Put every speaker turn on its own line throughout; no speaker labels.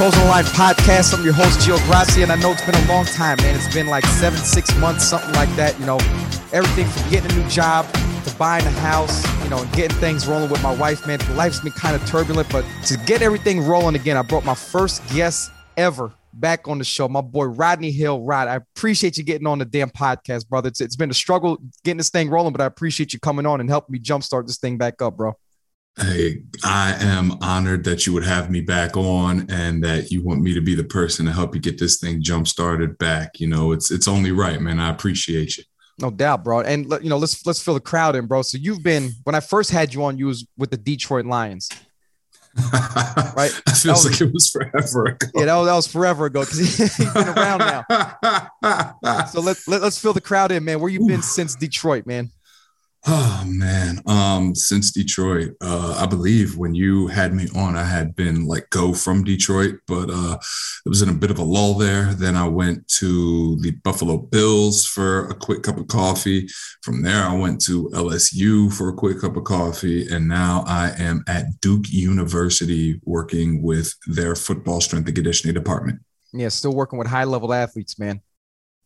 Chosen Line podcast. I'm your host, Gio Gracia, and I know it's been a long time, man. It's been like seven, six months, something like that. You know, everything from getting a new job to buying a house, you know, and getting things rolling with my wife, man. Life's been kind of turbulent, but to get everything rolling again, I brought my first guest ever back on the show, my boy Rodney Hill. Rod, I appreciate you getting on the damn podcast, brother. It's, it's been a struggle getting this thing rolling, but I appreciate you coming on and helping me jumpstart this thing back up, bro.
Hey, I am honored that you would have me back on and that you want me to be the person to help you get this thing jump started back. You know, it's it's only right, man. I appreciate you.
No doubt, bro. And you know, let's let's fill the crowd in, bro. So you've been when I first had you on, you was with the Detroit Lions.
right? It feels was, like it was forever ago.
Yeah, that was, that was forever ago because he's been around now. so let, let, let's fill the crowd in, man. Where you been since Detroit, man?
Oh man, um, since Detroit, uh, I believe when you had me on, I had been like go from Detroit, but uh, it was in a bit of a lull there. Then I went to the Buffalo Bills for a quick cup of coffee. From there, I went to LSU for a quick cup of coffee, and now I am at Duke University working with their football strength and conditioning department.
Yeah, still working with high level athletes, man.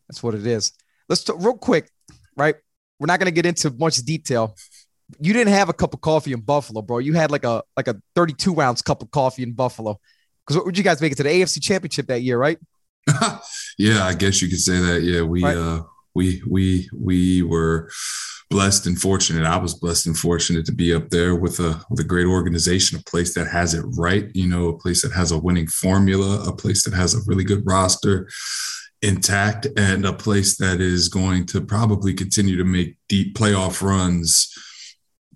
That's what it is. Let's talk real quick, right? We're not going to get into much detail. You didn't have a cup of coffee in Buffalo, bro. You had like a like a 32 ounce cup of coffee in Buffalo. Because what would you guys make it to the AFC Championship that year, right?
yeah, I guess you could say that. Yeah, we right. uh we we we were blessed and fortunate. I was blessed and fortunate to be up there with a with a great organization, a place that has it right, you know, a place that has a winning formula, a place that has a really good roster intact and a place that is going to probably continue to make deep playoff runs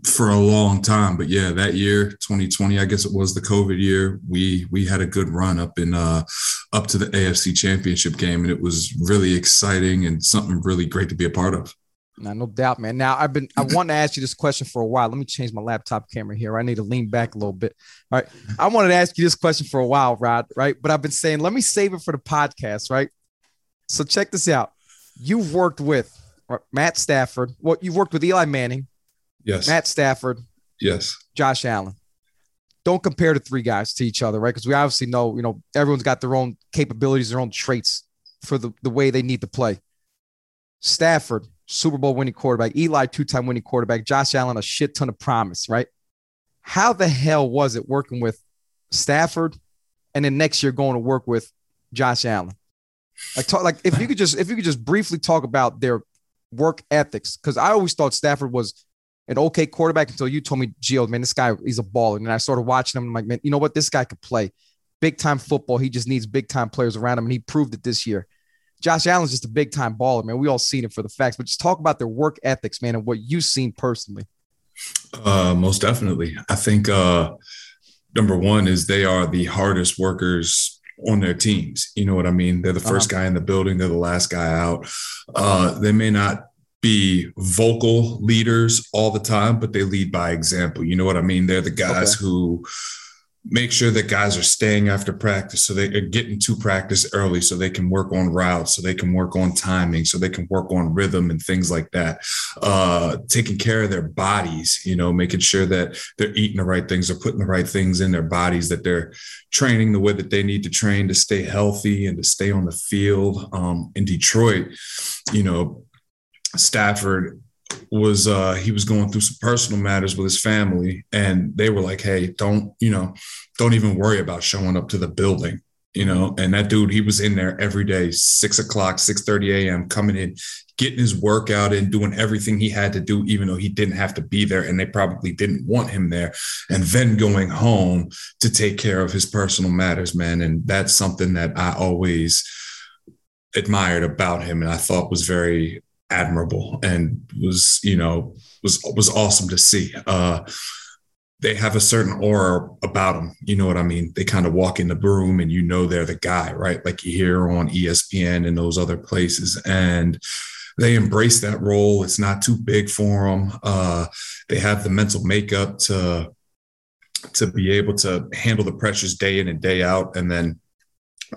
for a long time. But yeah, that year, 2020, I guess it was the COVID year, we we had a good run up in uh up to the AFC championship game. And it was really exciting and something really great to be a part of.
No, no doubt, man. Now I've been I want to ask you this question for a while. Let me change my laptop camera here. I need to lean back a little bit. All right. I wanted to ask you this question for a while, Rod, right? But I've been saying, let me save it for the podcast, right? So check this out. You've worked with uh, Matt Stafford. Well, you've worked with Eli Manning.
Yes.
Matt Stafford.
Yes.
Josh Allen. Don't compare the three guys to each other, right? Because we obviously know, you know, everyone's got their own capabilities, their own traits for the, the way they need to play. Stafford, Super Bowl winning quarterback. Eli, two time winning quarterback. Josh Allen, a shit ton of promise, right? How the hell was it working with Stafford and then next year going to work with Josh Allen? Like talk like if you could just if you could just briefly talk about their work ethics, because I always thought Stafford was an okay quarterback until you told me, Gio, man, this guy he's a baller. And I started watching him. I'm like, man, you know what? This guy could play big time football. He just needs big time players around him, and he proved it this year. Josh Allen's just a big time baller, man. We all seen it for the facts, but just talk about their work ethics, man, and what you've seen personally.
Uh, most definitely. I think uh, number one is they are the hardest workers on their teams. You know what I mean? They're the 1st uh-huh. guy in the building, they're the last guy out. Uh, they may not be vocal leaders all the time, but they lead by example. You know what I mean? They're the guys okay. who make sure that guys are staying after practice so they are getting to practice early so they can work on routes so they can work on timing so they can work on rhythm and things like that. Uh, taking care of their bodies you know making sure that they're eating the right things they're putting the right things in their bodies that they're training the way that they need to train to stay healthy and to stay on the field. Um, in detroit you know stafford was uh he was going through some personal matters with his family and they were like hey don't you know don't even worry about showing up to the building you know? And that dude he was in there every day six o'clock 6 30 a.m coming in getting his workout in doing everything he had to do even though he didn't have to be there and they probably didn't want him there and then going home to take care of his personal matters man. And that's something that i always admired about him and i thought was very admirable and was you know was was awesome to see. Uh, they have a certain aura about them. You know what I mean? They kind of walk in the room and you know they're the guy, right? Like you hear on ESPN and those other places. And they embrace that role. It's not too big for them. Uh, they have the mental makeup to to be able to handle the pressures day in and day out. And then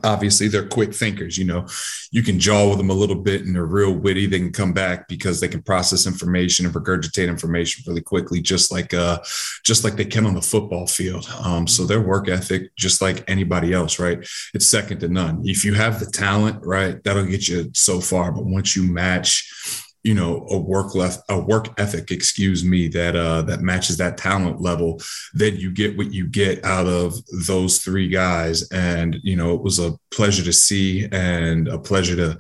obviously they're quick thinkers you know. You can jaw with them a little bit and they're real witty. They can come back because they can process information and regurgitate information really quickly just like uh just like they can on the football field. Um so their work ethic just like anybody else right? It's second to none. If you have the talent right that'll get you so far. But once you match you know a work left a work ethic excuse me that uh that matches that talent level then you get what you get out of those three guys. And you know it was a pleasure to see and a pleasure to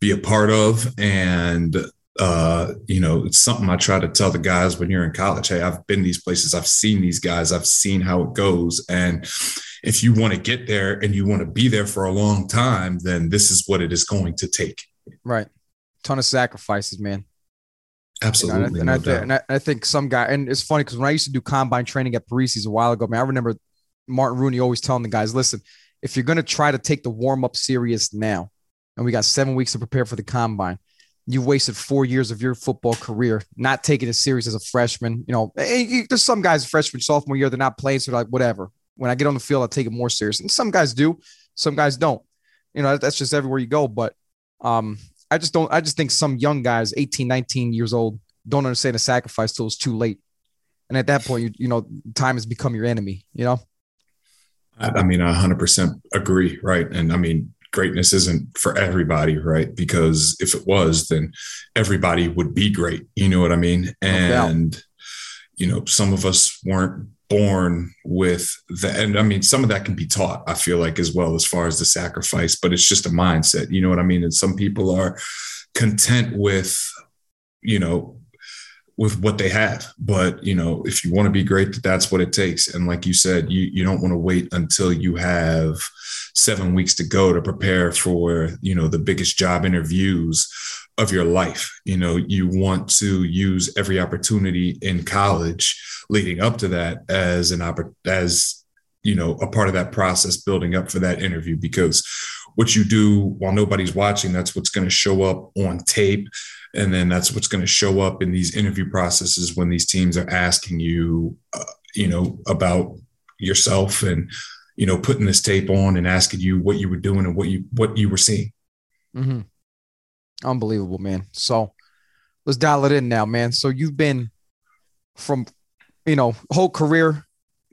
be a part of. And uh you know it's something i try to tell the guys when you're in college hey i've been these places. I've seen these guys. I've seen how it goes. And if you want to get there and you want to be there for a long time then this is what it is going to take.
Right ton of sacrifices, man.
Absolutely.
You know, and, I, no and, I, and, I, think some guy, and it's funny because when I used to do combine training at Parisi's a while ago, man, I remember Martin Rooney always telling the guys, listen, if you're going to try to take the warm up serious now, and we got seven weeks to prepare for the combine, you've wasted four years of your football career not taking it serious as a freshman. You know, there's some guys freshman, sophomore year, they're not playing, so they're like, whatever. When I get on the field, I'll take it more serious. And some guys do, some guys don't. You know, that's just everywhere you go. But um, I just don't. I just think some young guys, 18, 19 years old, don't understand the sacrifice till it's too late. And at that point, you you know, time has become your enemy. You know.
I, I mean, I 100% agree, right? And I mean, greatness isn't for everybody, right? Because if it was, then everybody would be great. You know what I mean? And no you know, some of us weren't born with the and I mean some of that can be taught, I feel like as well as far as the sacrifice, but it's just a mindset. You know what I mean? And some people are content with, you know, with what they have. But you know, if you want to be great, that's what it takes. And like you said, you you don't want to wait until you have seven weeks to go to prepare for you know the biggest job interviews of your life. You know, you want to use every opportunity in college leading up to that as an oppor- as you know a part of that process building up for that interview because what you do while nobody's watching that's what's going to show up on tape and then that's what's going to show up in these interview processes when these teams are asking you uh, you know about yourself and you know putting this tape on and asking you what you were doing and what you what you were seeing.
Mm-hmm. unbelievable man. So let's dial it in now man. So you've been from you know whole career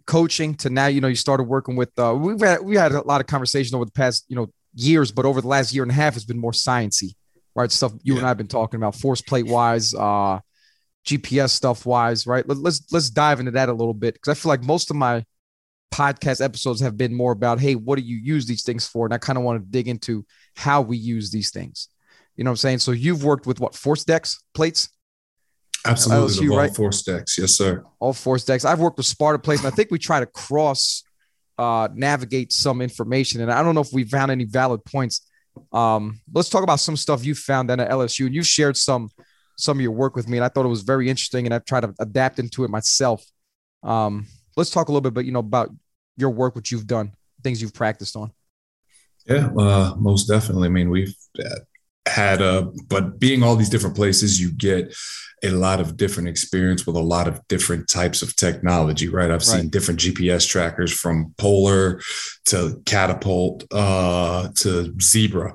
coaching to now you know you started working with uh we've had we had a lot of conversation over the past you know years but over the last year and a half has been more sciency right stuff you yeah. and i've been talking about force plate wise uh gps stuff wise right Let, let's let's dive into that a little bit because i feel like most of my podcast episodes have been more about hey what do you use these things for and i kind of want to dig into how we use these things you know what i'm saying so you've worked with what ForceDecks plates
Absolutely, LSU, all right? force decks, yes, sir.
All ForceDecks. I've worked with Sparta plates, and I think we try to cross uh, navigate some information. And I don't know if we found any valid points. Um, let's talk about some stuff you found at LSU, and you've shared some some of your work with me, and I thought it was very interesting, and I've tried to adapt into it myself. Um, let's talk a little bit, but you know, about your work, what you've done, things you've practiced on.
Yeah, uh, most definitely. I mean, we've had a, but being all these different places, you get a lot of different experience with a lot of different types of technology, right? I've right. seen different GPS trackers from Polar to Catapult uh, to Zebra.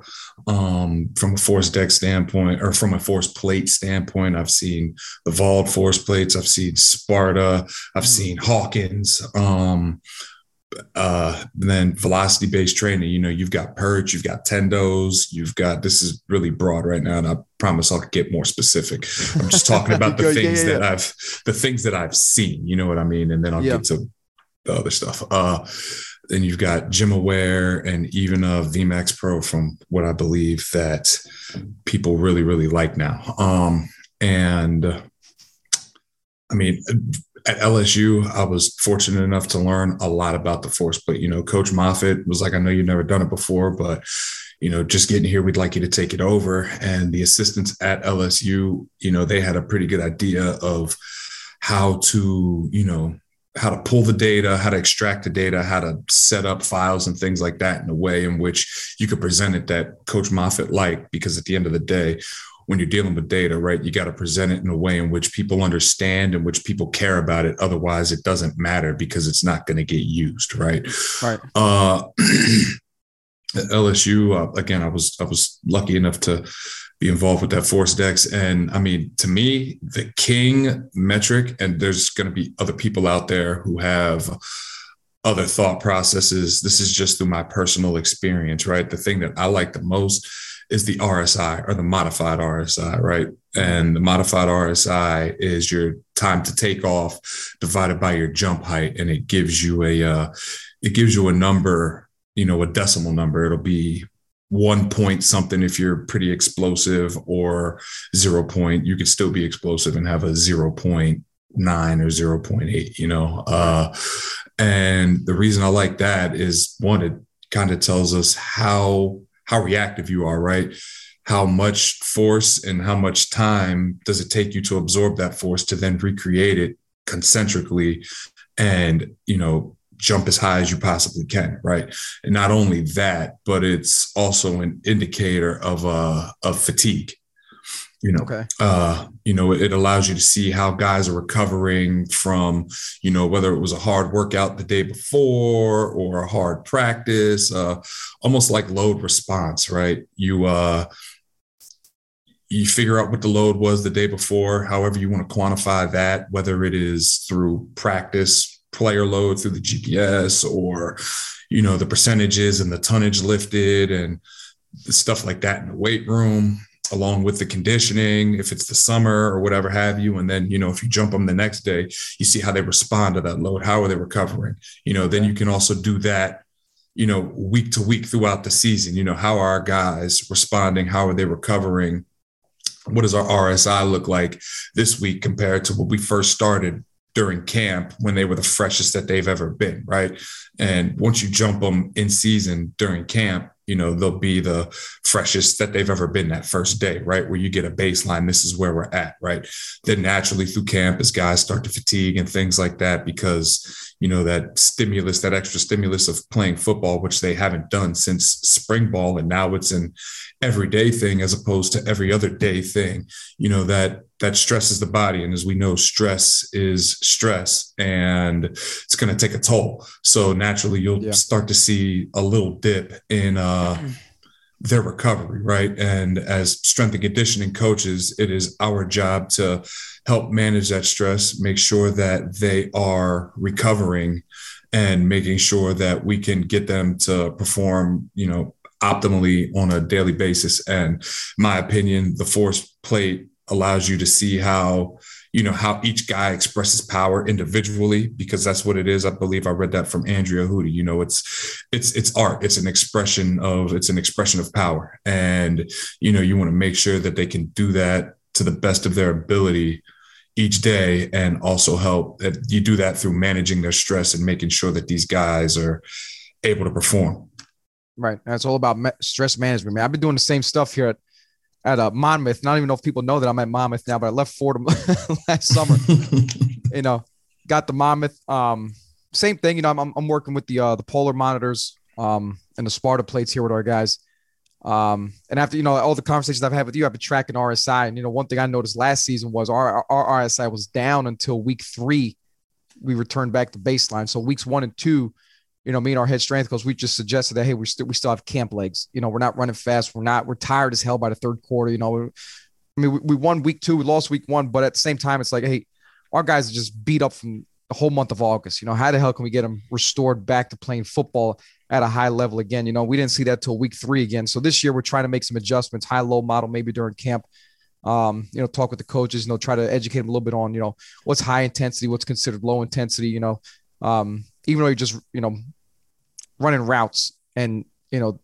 Um, from a force deck standpoint, or from a force plate standpoint, I've seen the Vald force plates. I've seen Sparta. I've mm. seen Hawkins. Um, uh, then velocity based training, you know, you've got perch, you've got tendos, you've got this is really broad right now, and I promise I'll get more specific. I'm just talking about the things yeah, yeah, that I've the things that I've seen, you know what I mean, and then I'll get to the other stuff. Uh, then you've got GymAware and even a VMAX Pro from what I believe that people really really like now. Um, and I mean, at LSU, I was fortunate enough to learn a lot about the force. But you know, Coach Moffitt was like, "I know you've never done it before, but you know, just getting here, we'd like you to take it over." And the assistants at LSU, you know, they had a pretty good idea of how to, you know, how to pull the data, how to extract the data, how to set up files and things like that in a way in which you could present it that Coach Moffitt liked. Because at the end of the day, when you're dealing with data, right? You got to present it in a way in which people understand and which people care about it. Otherwise, it doesn't matter because it's not going to get used, right?
Right.
Uh, LSU, uh, again, I was I was lucky enough to be involved with that ForceDecks, and I mean, to me, the king metric, and there's going to be other people out there who have other thought processes. This is just through my personal experience, right? The thing that I like the most is the RSI or the modified RSI, right? And the modified RSI is your time to take off divided by your jump height, and it gives you a uh, it gives you a number, you know, a decimal number. It'll be one point something if you're pretty explosive, or zero point. You could still be explosive and have a zero point nine or 0.8 you know uh and the reason i like that is one it kind of tells us how how reactive you are, right? How much force and how much time does it take you to absorb that force to then recreate it concentrically and, you know, jump as high as you possibly can, right? And not only that, but it's also an indicator of uh of fatigue you know okay. uh you know it allows you to see how guys are recovering from you know whether it was a hard workout the day before or a hard practice uh almost like load response right you uh you figure out what the load was the day before however you want to quantify that whether it is through practice player load through the gps or you know the percentages and the tonnage lifted and stuff like that in the weight room along with the conditioning, if it's the summer or whatever have you. And then, you know, if you jump them the next day, you see how they respond to that load. How are they recovering? You know, then you can also do that, you know, week to week throughout the season. You know, how are our guys responding? How are they recovering? What does our RSI look like this week compared to what we first started during camp when they were the freshest that they've ever been, right? And once you jump them in season during camp, you know they'll be the freshest that they've ever been that first day right? Where you get a baseline this is where we're at right? Then naturally through camp as guys start to fatigue and things like that because you know that stimulus that extra stimulus of playing football which they haven't done since spring ball and now it's an everyday thing as opposed to every other day thing you know that that stresses the body and as we know stress is stress and it's going to take a toll so naturally you'll yeah. start to see a little dip in uh their recovery right and as strength and conditioning coaches it is our job to help manage that stress make sure that they are recovering and making sure that we can get them to perform you know optimally on a daily basis. And my opinion, the force plate allows you to see how you know how each guy expresses power individually because that's what it is i believe i read that from andrea Hootie. you know it's it's it's art it's an expression of it's an expression of power and you know you want to make sure that they can do that to the best of their ability each day and also help that you do that through managing their stress and making sure that these guys are able to perform
Right. That's all about stress management, man. I've been doing the same stuff here at at uh, Monmouth. Not even know if people know that I'm at Monmouth now, but I left Fordham last summer. you know, got the Monmouth. Um, same thing. You know, I'm I'm working with the uh, the polar monitors um, and the Sparta plates here with our guys. Um, and after you know all the conversations I've had with you, I've been tracking RSI. And you know, one thing I noticed last season was our, our RSI was down until week three. We returned back to baseline. So weeks one and two, you know, me and our head strength coach, we just suggested that, hey, we still we still have camp legs. You know, we're not running fast. We're not, we're tired as hell by the third quarter. You know, I mean, we, we won week two, we lost week one, but at the same time, it's like, hey, our guys are just beat up from the whole month of August. You know, how the hell can we get them restored back to playing football at a high level again? You know, we didn't see that till week three again. So this year we're trying to make some adjustments, high low model maybe during camp. Um, you know, talk with the coaches, you know, try to educate them a little bit on, you know, what's high intensity, what's considered low intensity, you know, um, even though you just, you know, running routes and you know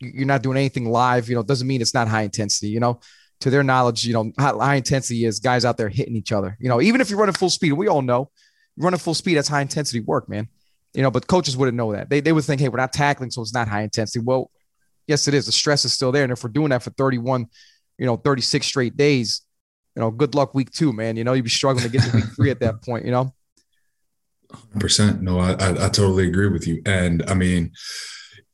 you're not doing anything live you know doesn't mean it's not high intensity you know? To their knowledge you know high intensity is guys out there hitting each other you know? Even if you're running full speed we all know running full speed that's high intensity work man. You know but coaches wouldn't know that. They, they would think hey we're not tackling so it's not high intensity. Well yes it is. The stress is still there. And if we're doing that for 31 you know 36 straight days you know good luck week two man. You know you'd be struggling to get to week three at that point you know
percent. No, I, I, I totally agree with you. And I mean,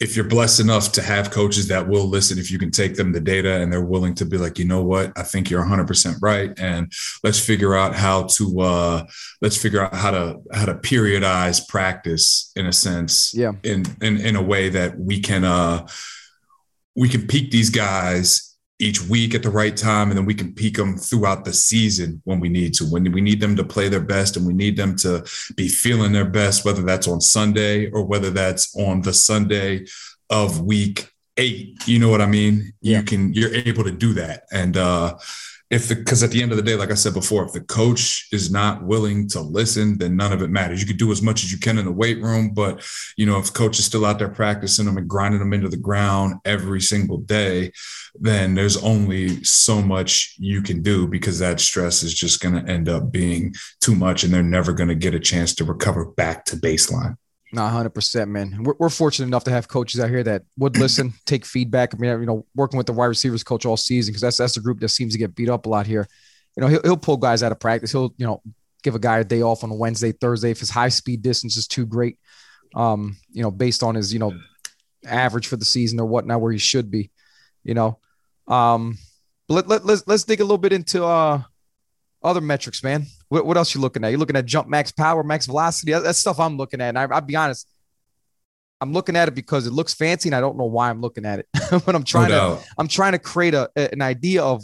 if you're blessed enough to have coaches that will listen, if you can take them the data and they're willing to be like, you know what, I think you're 100% right, and let's figure out how to uh, let's figure out how to how to periodize practice in a sense,
yeah,
in in in a way that we can uh, we can peak these guys each week at the right time and then we can peak them throughout the season when we need to when we need them to play their best and we need them to be feeling their best whether that's on sunday or whether that's on the sunday of week eight. You know what i mean? Yeah. you can you're able to do that. And uh if the because at the end of the day, like I said before, if the coach is not willing to listen, then none of it matters. You could do as much as you can in the weight room, but you know, if coach is still out there practicing them and grinding them into the ground every single day, then there's only so much you can do because that stress is just going to end up being too much and they're never going to get a chance to recover back to baseline.
No, hundred percent, man. We're, we're fortunate enough to have coaches out here that would listen, take feedback. I mean, you know, working with the wide receivers coach all season because that's that's a group that seems to get beat up a lot here. You know, he'll, he'll pull guys out of practice. He'll you know give a guy a day off on a Wednesday, Thursday if his high speed distance is too great. Um, you know, based on his you know average for the season or whatnot, where he should be. You know, um, let, let let's let's dig a little bit into uh other metrics, man. What, what else you looking at? You're looking at jump max power, max velocity? That's stuff I'm looking at. And I, will be honest, I'm looking at it because it looks fancy, and I don't know why I'm looking at it. but I'm trying no to I'm trying to create a, an idea of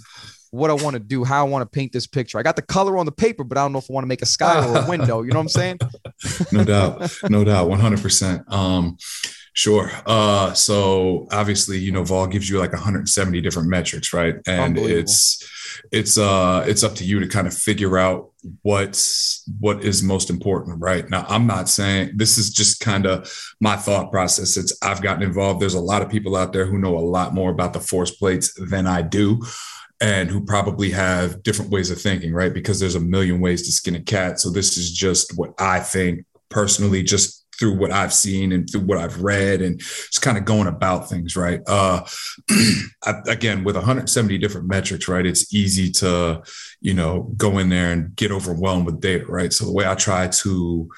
what I want to do, how I want to paint this picture. I got the color on the paper, but I don't know if I want to make a sky or a window. You know what I'm saying?
no doubt, no doubt, 100. percent Um, Sure. Uh, so obviously, you know, Vald gives you like 170 different metrics, right? And it's it's uh it's up to you to kind of figure out what's what is most important right? Now i'm not saying this is just kind of my thought process. It's i've gotten involved. There's a lot of people out there who know a lot more about the force plates than i do and who probably have different ways of thinking right? Because there's a million ways to skin a cat. So this is just what i think personally just through what I've seen and through what I've read and just kind of going about things, right? Uh, again, with 170 different metrics, right? It's easy to, you know, go in there and get overwhelmed with data, right? So the way I try to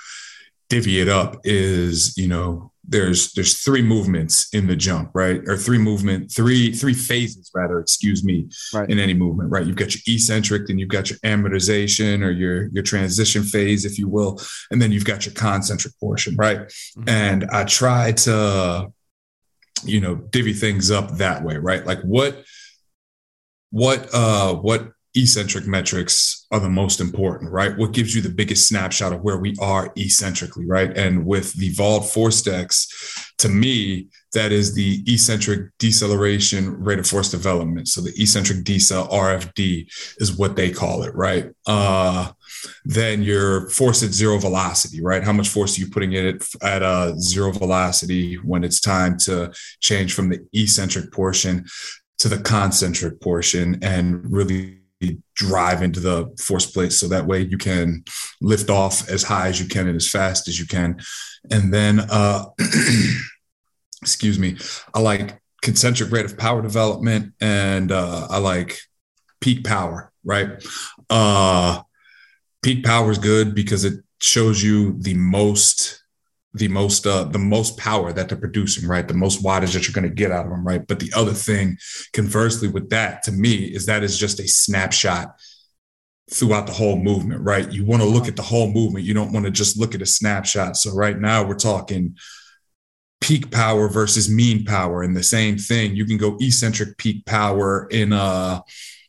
divvy it up is, you know, there's there's three movements in the jump, right? Or three movement, three three phases rather, excuse me, right. in any movement, right? You've got your eccentric, then you've got your amortization or your your transition phase, if you will, and then you've got your concentric portion, right? Mm-hmm. And I try to, you know, divvy things up that way, right? Like what what uh what eccentric metrics are the most important, right? What gives you the biggest snapshot of where we are eccentrically, right? And with the Vald ForceDecks, to me, that is the eccentric deceleration rate of force development. So the eccentric decel RFD is what they call it, right? Uh, then your force at zero velocity, right? How much force are you putting in it at a zero velocity when it's time to change from the eccentric portion to the concentric portion and really drive into the force plate so that way you can lift off as high as you can and as fast as you can. And then uh excuse me i like concentric rate of power development and uh i like peak power right? Uh peak power is good because it shows you the most the most uh, the most power that they're producing, right? The most wattage that you're going to get out of them, right? But the other thing, conversely, with that, to me, is that is just a snapshot throughout the whole movement, right? You want to look at the whole movement. You don't want to just look at a snapshot. So right now we're talking peak power versus mean power, and the same thing. You can go eccentric peak power in uh,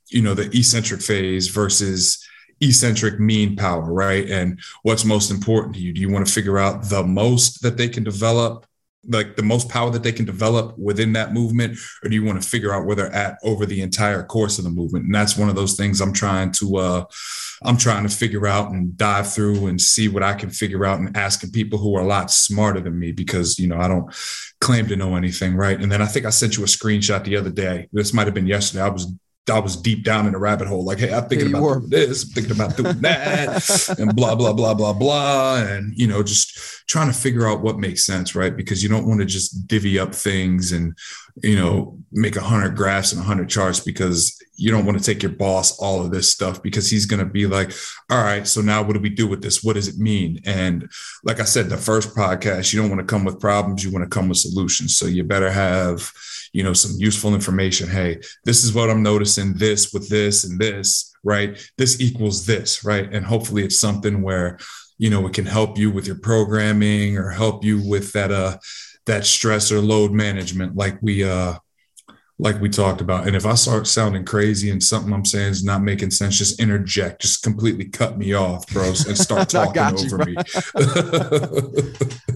you know, the eccentric phase versus eccentric mean power, right? And what's most important to you? Do you want to figure out the most that they can develop, like the most power that they can develop within that movement, or do you want to figure out where they're at over the entire course of the movement? And that's one of those things I'm trying to uh I'm trying to figure out and dive through and see what I can figure out and asking people who are a lot smarter than me because you know I don't claim to know anything, right? And then I think I sent you a screenshot the other day. This might have been yesterday. I was I was deep down in a rabbit hole. Like, hey, I'm thinking yeah, about doing this, I'm thinking about doing that, and blah blah blah blah blah, and you know, just trying to figure out what makes sense, right? Because you don't want to just divvy up things and you know make a hundred graphs and a hundred charts because you don't want to take your boss all of this stuff because he's going to be like, all right, so now what do we do with this? What does it mean? And like I said, the first podcast, you don't want to come with problems, you want to come with solutions. So you better have you know some useful information hey this is what i'm noticing this with this and this right this equals this right and hopefully it's something where you know it can help you with your programming or help you with that uh that stress or load management like we uh like we talked about. And if I start sounding crazy and something I'm saying is not making sense, just interject, just completely cut me off, bro, and start talking you, over me.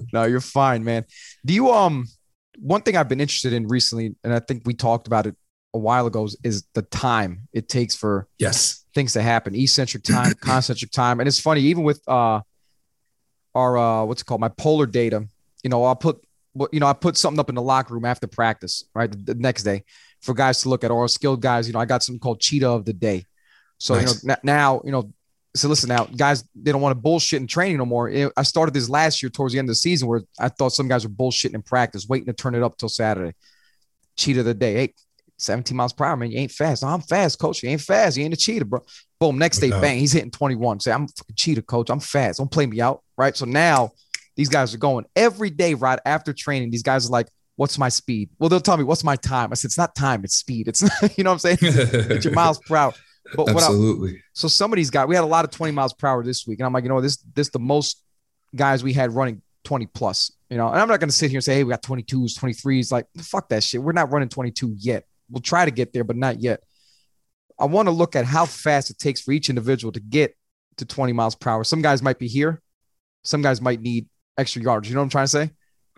no, you're fine, man. Do you um one thing I've been interested in recently, and I think we talked about it a while ago, is the time it takes for
yes
things to happen. Eccentric time, concentric time. And it's funny, even with uh our uh what's it called, my polar data, you know, I'll put you know, I put something up in the locker room after practice, right? The, the, next day for guys to look at or skilled guys. You know, I got something called cheetah of the day. So, nice. you know, n- now, you know, so listen now, guys, they don't want to bullshit in training no more. It, I started this last year towards the end of the season where I thought some guys were bullshitting in practice, waiting to turn it up till Saturday. Cheetah of the day. Hey, 17 miles per hour, man. You ain't fast. No, I'm fast, coach. You ain't fast. You ain't a cheater, bro. Boom. Next day, bang, he's hitting 21. Say, I'm a cheater, coach. I'm fast. Don't play me out. Right. So now these guys are going every day right after training. These guys are like, what's my speed? Well, they'll tell me what's my time. I said, it's not time, it's speed. It's not, you know what I'm saying? it's your miles per hour.
But Absolutely.
I, so some of these guys, we had a lot of 20 miles per hour this week. And I'm like, you know, this this the most guys we had running 20 plus, you know. And I'm not gonna sit here and say, hey, we got 22s, 23s. Like, fuck that shit. We're not running 22 yet. We'll try to get there, but not yet. I want to look at how fast it takes for each individual to get to 20 miles per hour. Some guys might be here, some guys might need extra yards. You know what I'm trying to say?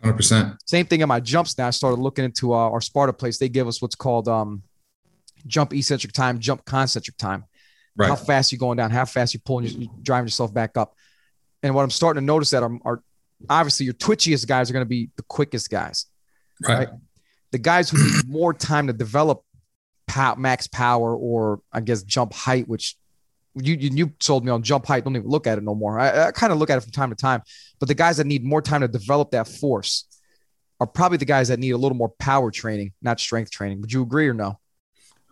100%.
Same thing in my jumps now. I started looking into uh, our Sparta place. They give us what's called um, jump eccentric time, jump concentric time. Right. How fast you're going down, how fast you're pulling, you're driving yourself back up. And what I'm starting to notice that are, are obviously your twitchiest guys are going to be the quickest guys. Right. right. The guys who need more time to develop pow- max power or I guess jump height, which you, you, you sold me on jump height. Don't even look at it no more. I, I kind of look at it from time to time, but the guys that need more time to develop that force are probably the guys that need a little more power training, not strength training. Would you agree or no?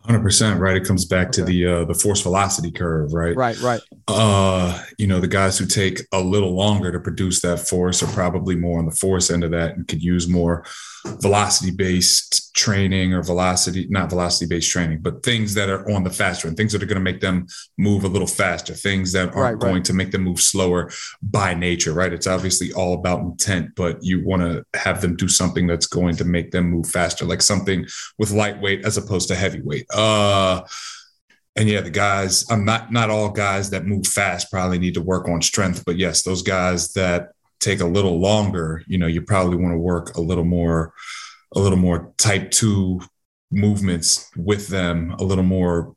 Hundred percent, right? It comes back okay. to the uh, the force velocity curve, right?
Right, right.
Uh, you know, the guys who take a little longer to produce that force are probably more on the force end of that and could use more velocity based training or velocity, not velocity based training, but things that are on the faster and things that are going to make them move a little faster, things that aren't right, going right. to make them move slower by nature, right? It's obviously all about intent, but you want to have them do something that's going to make them move faster, like something with lightweight as opposed to heavyweight. Uh, and yeah, the guys, I'm not not all guys that move fast probably need to work on strength, but yes, those guys that take a little longer, you know, you probably want to work a little more, a little more type two movements with them, a little more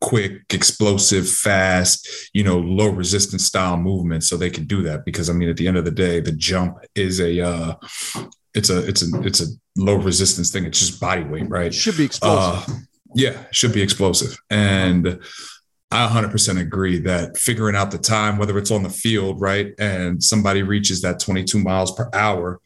quick, explosive, fast, you know, low resistance style movements so they can do that. Because I mean, at the end of the day, the jump is a uh it's a it's a it's a low resistance thing. It's just body weight, right?
Should be explosive.
Uh, yeah, should be explosive. And I 100% agree that figuring out the time, whether it's on the field, right, and somebody reaches that 22 miles per hour,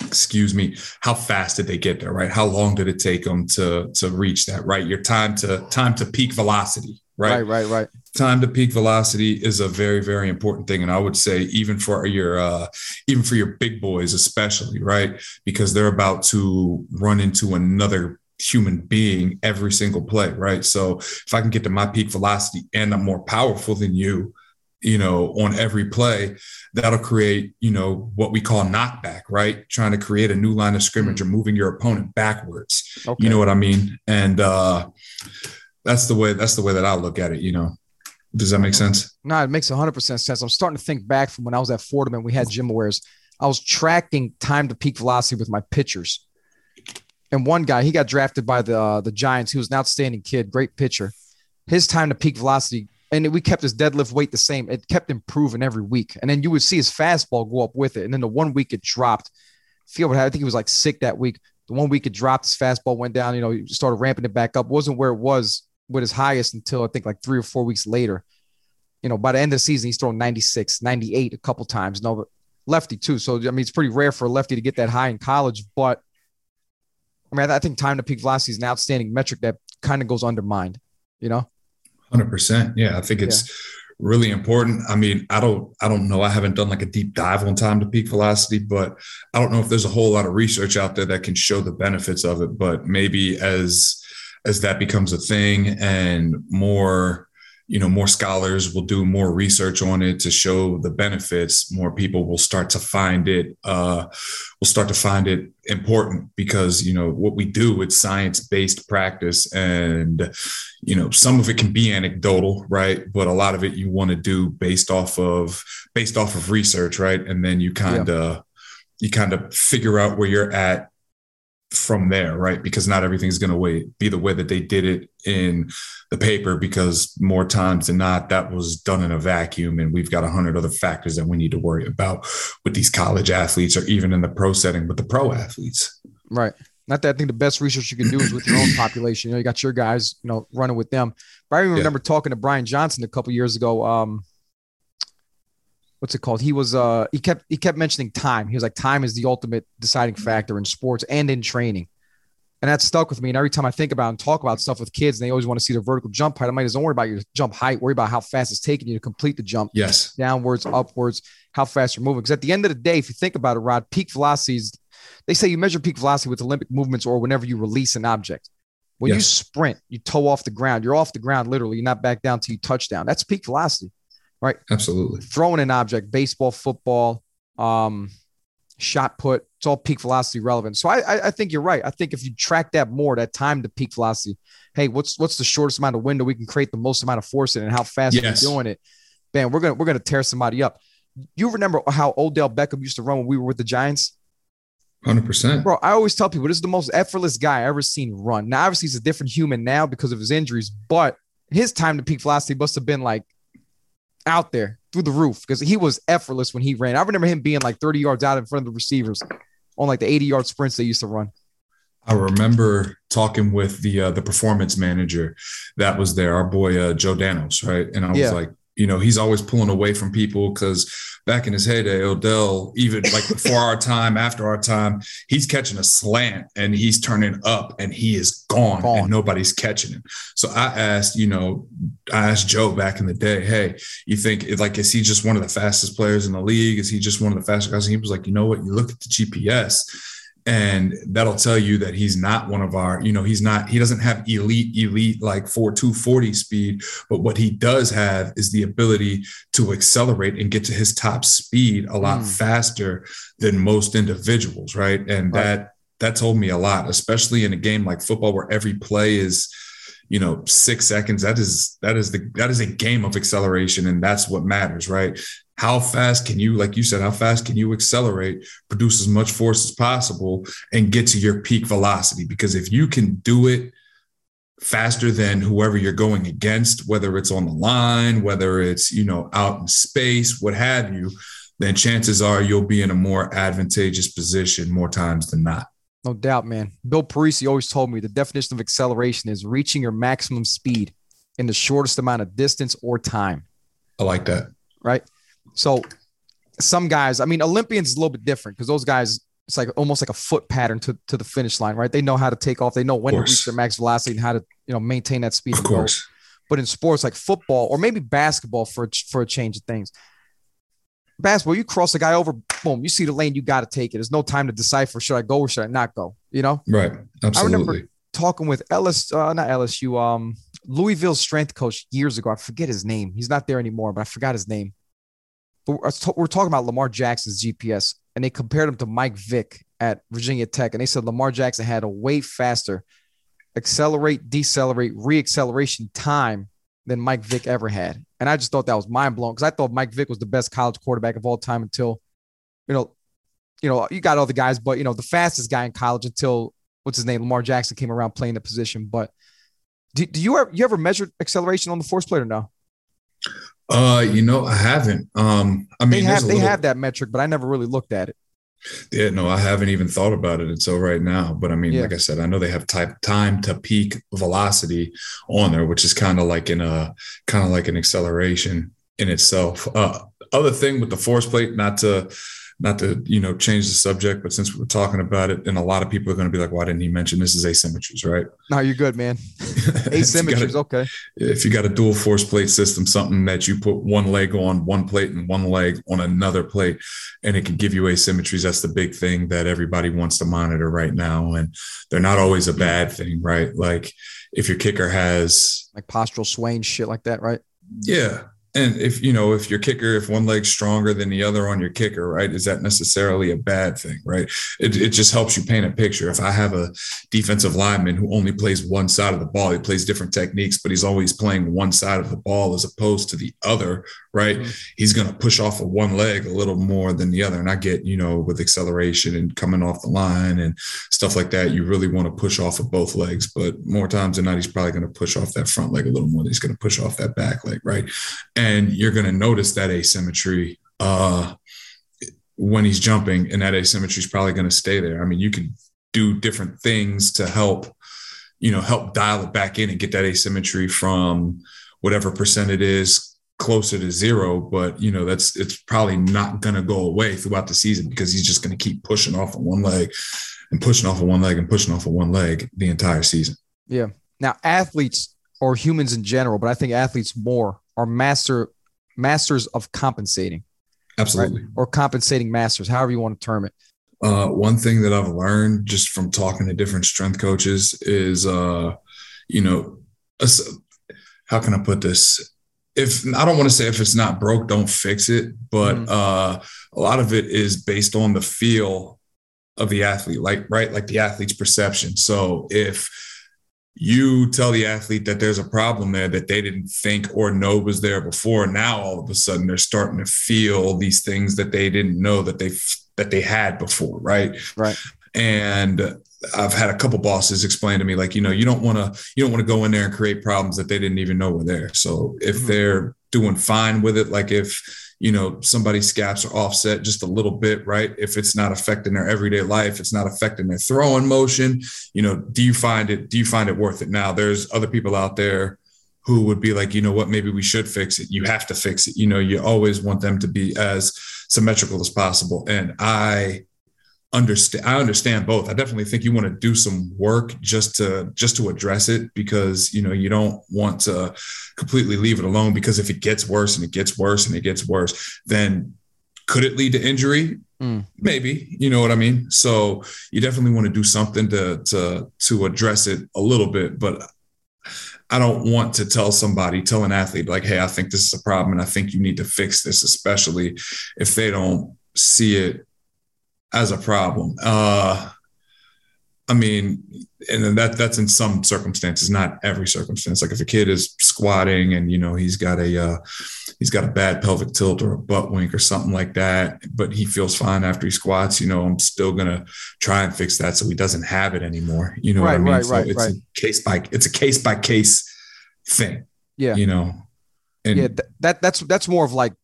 excuse me, how fast did they get there, right? How long did it take them to to reach that, right? Your time to time to peak velocity, right?
Right, right, right.
Time to peak velocity is a very very important thing, and I would say even for your uh, even for your big boys, especially, right, because they're about to run into another human being every single play, right? So if I can get to my peak velocity and I'm more powerful than you, you know, on every play, that'll create, you know, what we call knockback, right? Trying to create a new line of scrimmage or moving your opponent backwards. Okay. You know what I mean? And uh that's the way that's the way that I look at it, you know. Does that make sense?
No, it makes 100% sense. I'm starting to think back from when I was at Fordham and we had GymAwares. I was tracking time to peak velocity with my pitchers and one guy, he got drafted by the uh, the Giants. He was an outstanding kid, great pitcher. His time to peak velocity, and we kept his deadlift weight the same. It kept improving every week, and then you would see his fastball go up with it. And then the one week it dropped. Feel what I think he was like sick that week. The one week it dropped, his fastball went down. You know, he started ramping it back up. wasn't where it was with his highest until I think like three or four weeks later. You know, by the end of the season, he's throwing 96, 98 a couple times. No, lefty too. So I mean, it's pretty rare for a lefty to get that high in college, but I mean, I think time to peak velocity is an outstanding metric that kind of goes undermined, you know?
100%. Yeah. I think it's yeah. really important. I mean, I don't, I don't know. I haven't done like a deep dive on time to peak velocity, but I don't know if there's a whole lot of research out there that can show the benefits of it. But maybe as, as that becomes a thing and more, you know more scholars will do more research on it to show the benefits more people will start to find it uh, will start to find it important because you know what we do it's science based practice and you know some of it can be anecdotal right but a lot of it you want to do based off of based off of research right and then you kind of yeah. you kind of figure out where you're at from there, right? Because not everything's going to wait be the way that they did it in the paper, because more times than not, that was done in a vacuum. And we've got a hundred other factors that we need to worry about with these college athletes or even in the pro setting with the pro athletes.
Right. Not that I think the best research you can do is with your own population. You know, you got your guys, you know, running with them. But I remember yeah. talking to Brian Johnson a couple years ago. Um, what's it called? He was uh he kept he kept mentioning time. He was like, time is the ultimate deciding factor in sports and in training. And that stuck with me. And every time I think about and talk about stuff with kids, and they always want to see their vertical jump height. I'm like, don't worry about your jump height. Worry about how fast it's taking you to complete the jump.
Yes.
Downwards, upwards, how fast you're moving. Because at the end of the day, if you think about it, Rod, peak velocities, they say you measure peak velocity with Olympic movements or whenever you release an object. When yes. you sprint, you toe off the ground. You're off the ground literally. You're not back down till you touch down. That's peak velocity right?
Absolutely.
Throwing an object, baseball, football, um, shot put, it's all peak velocity relevant. So I, I, I think you're right. I think if you track that more, that time to peak velocity, hey, what's what's the shortest amount of window we can create the most amount of force in, and how fast yes. we're doing it? Man, we're gonna we're gonna tear somebody up. You remember how Odell Beckham used to run when we were with the Giants?
Hundred percent,
bro. I always tell people this is the most effortless guy I ever seen run. Now, obviously, he's a different human now because of his injuries, but his time to peak velocity must have been like out there through the roof because he was effortless when he ran. I remember him being like 30 yards out in front of the receivers on like the 80 yard sprints they used to run.
I remember talking with the uh, the performance manager that was there, our boy uh, Joe Danos, right? And I was yeah. like, you know, he's always pulling away from people because back in his heyday, Odell, even like before our time, after our time, he's catching a slant and he's turning up and he is gone, gone, and nobody's catching him. So I asked, you know, I asked Joe back in the day, hey, you think like is he just one of the fastest players in the league? Is he just one of the fastest guys? And he was like, you know what? You look at the GPS and that'll tell you that he's not one of our you know he's not he doesn't have elite elite like 4 240 speed but what he does have is the ability to accelerate and get to his top speed a lot mm. faster than most individuals right and right. that that told me a lot especially in a game like football where every play is you know six seconds that is that is the that is a game of acceleration and that's what matters right how fast can you like you said how fast can you accelerate produce as much force as possible and get to your peak velocity because if you can do it faster than whoever you're going against whether it's on the line whether it's you know out in space what have you then chances are you'll be in a more advantageous position more times than not
no doubt, man. Bill Parisi always told me the definition of acceleration is reaching your maximum speed in the shortest amount of distance or time.
I like that.
Right. So some guys, I mean, Olympians is a little bit different because those guys, it's like almost like a foot pattern to, to the finish line, right? They know how to take off. They know when to reach their max velocity and how to, you know, maintain that speed.
Of course.
But in sports like football or maybe basketball for, for a change of things, basketball, you cross the guy over, boom, you see the lane, you got to take it. There's no time to decipher should I go or should I not go? You know?
Right. Absolutely. I remember
talking with Ellis, uh, not LSU, um, Louisville strength coach years ago. I forget his name. He's not there anymore, but I forgot his name. But we're talking about Lamar Jackson's GPS, and they compared him to Mike Vick at Virginia Tech, and they said Lamar Jackson had a way faster accelerate, decelerate, reacceleration time than Mike Vick ever had. And I just thought that was mind blowing because I thought Mike Vick was the best college quarterback of all time until, you know, you know, you got all the guys, but you know, the fastest guy in college until what's his name, Lamar Jackson came around playing the position. But do, do you ever you ever measure acceleration on the force plate or no?
Uh, you know, I haven't. Um, I mean,
they have they little... have that metric, but I never really looked at it.
Yeah, no, I haven't even thought about it until right now. But I mean, yeah. like I said, I know they have type time to peak velocity on there, which is kind of like in a kind of like an acceleration in itself. Uh, other thing with the force plate, not to not to you know change the subject, but since we are talking about it, and a lot of people are going to be like, "Why didn't he mention this is asymmetries?" Right?
No, you're good, man. asymmetries, okay.
If you got a dual force plate system, something that you put one leg on one plate and one leg on another plate, and it can give you asymmetries. That's the big thing that everybody wants to monitor right now, and they're not always a bad thing, right? Like if your kicker has
like postural swaying, shit like that, right?
Yeah. And if you know, if your kicker, if one leg's stronger than the other on your kicker, right, is that necessarily a bad thing, right? It, it just helps you paint a picture. If I have a defensive lineman who only plays one side of the ball, he plays different techniques, but he's always playing one side of the ball as opposed to the other, right? Mm-hmm. He's going to push off of one leg a little more than the other. And I get, you know, with acceleration and coming off the line and stuff like that, you really want to push off of both legs. But more times than not, he's probably going to push off that front leg a little more. Than he's going to push off that back leg, right? and you're going to notice that asymmetry uh, when he's jumping, and that asymmetry is probably going to stay there. I mean, you can do different things to help, you know, help dial it back in and get that asymmetry from whatever percent it is closer to zero. But you know, that's it's probably not going to go away throughout the season because he's just going to keep pushing off of one leg and pushing off of one leg and pushing off of one leg the entire season.
Yeah. Now, athletes or humans in general, but I think athletes more are master masters of compensating.
Absolutely. Right?
Or compensating masters, however you want to term it.
Uh, one thing that I've learned just from talking to different strength coaches is, uh, you know, how can I put this? If I don't want to say if it's not broke, don't fix it, but mm uh, a lot of it is based on the feel of the athlete, like right, like the athlete's perception. So if you tell the athlete that there's a problem there that they didn't think or know was there before. Now all of a sudden they're starting to feel these things that they didn't know that they that they had before right?
Right.
And i've had a couple bosses explain to me like you know you don't want to you don't want to go in there and create problems that they didn't even know were there. So if mm-hmm. they're doing fine with it like if you know somebody's scaps are offset just a little bit right? If it's not affecting their everyday life it's not affecting their throwing motion you know do you find it do you find it worth it? Now there's other people out there who would be like you know what? Maybe we should fix it. You have to fix it. You know you always want them to be as symmetrical as possible. And i understand i understand both. I definitely think you want to do some work just to just to address it because you know you don't want to completely leave it alone because if it gets worse and it gets worse and it gets worse then could it lead to injury? Mm. maybe you know what i mean? So you definitely want to do something to to to address it a little bit but I don't want to tell somebody, tell an athlete, like, hey, I think this is a problem and I think you need to fix this, especially if they don't see it as a problem. Uh, I mean, and then that that's in some circumstances, not every circumstance. Like if a kid is squatting and you know he's got a uh, he's got a bad pelvic tilt or a butt wink or something like that, but he feels fine after he squats. You know, I'm still gonna try and fix that so he doesn't have it anymore. You know right, what I mean? Right, so right, it's right. a case by it's a case by case thing.
Yeah,
you know,
and yeah, th- that that's that's more of like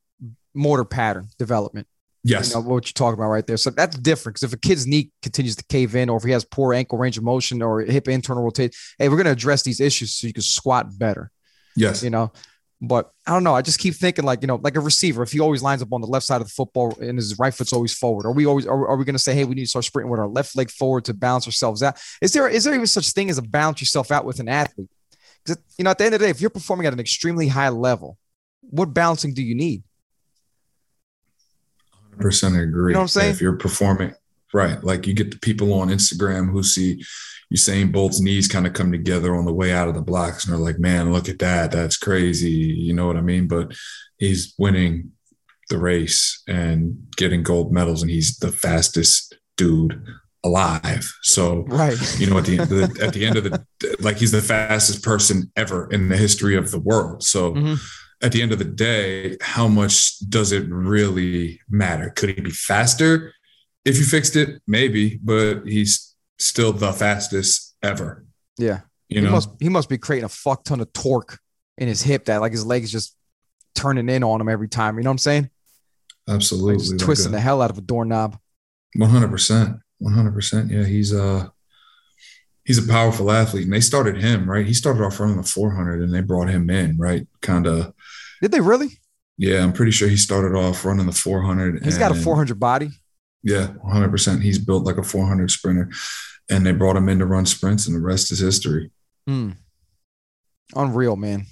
motor pattern development.
Yes.
You know, what you're talking about right there. So that's different because if a kid's knee continues to cave in, or if he has poor ankle range of motion or hip internal rotation, hey, we're going to address these issues so you can squat better.
Yes.
You know, but I don't know. I just keep thinking like, you know, like a receiver, if he always lines up on the left side of the football and his right foot's always forward, are we always, are, are we going to say, hey, we need to start sprinting with our left leg forward to balance ourselves out? Is there, is there even such thing as a balance yourself out with an athlete? Because, you know, at the end of the day, if you're performing at an extremely high level, what balancing do you need?
Percent agree.
You know what I'm saying?
If you're performing right, like you get the people on Instagram who see Usain Bolt's knees kind of come together on the way out of the blocks, and they're like, "Man, look at that! That's crazy." You know what I mean? But he's winning the race and getting gold medals, and he's the fastest dude alive. So,
right,
you know, at the, the at the end of the like, he's the fastest person ever in the history of the world. So. Mm-hmm at the end of the day, how much does it really matter? Could he be faster if you fixed it? Maybe, but he's still the fastest ever.
Yeah.
You know,
he must, he must be creating a fuck ton of torque in his hip that like his legs just turning in on him every time. You know what I'm saying?
Absolutely.
Like just twisting the hell out of a doorknob.
100%. 100%. Yeah. He's, uh, he's a powerful athlete and they started him right he started off running the 400 and they brought him in right kind of
did they really?
Yeah i'm pretty sure he started off running the 400
He's got a 400 body.
Yeah 100% he's built like a 400 sprinter. And they brought him in to run sprints and the rest is history.
Hmm. unreal man.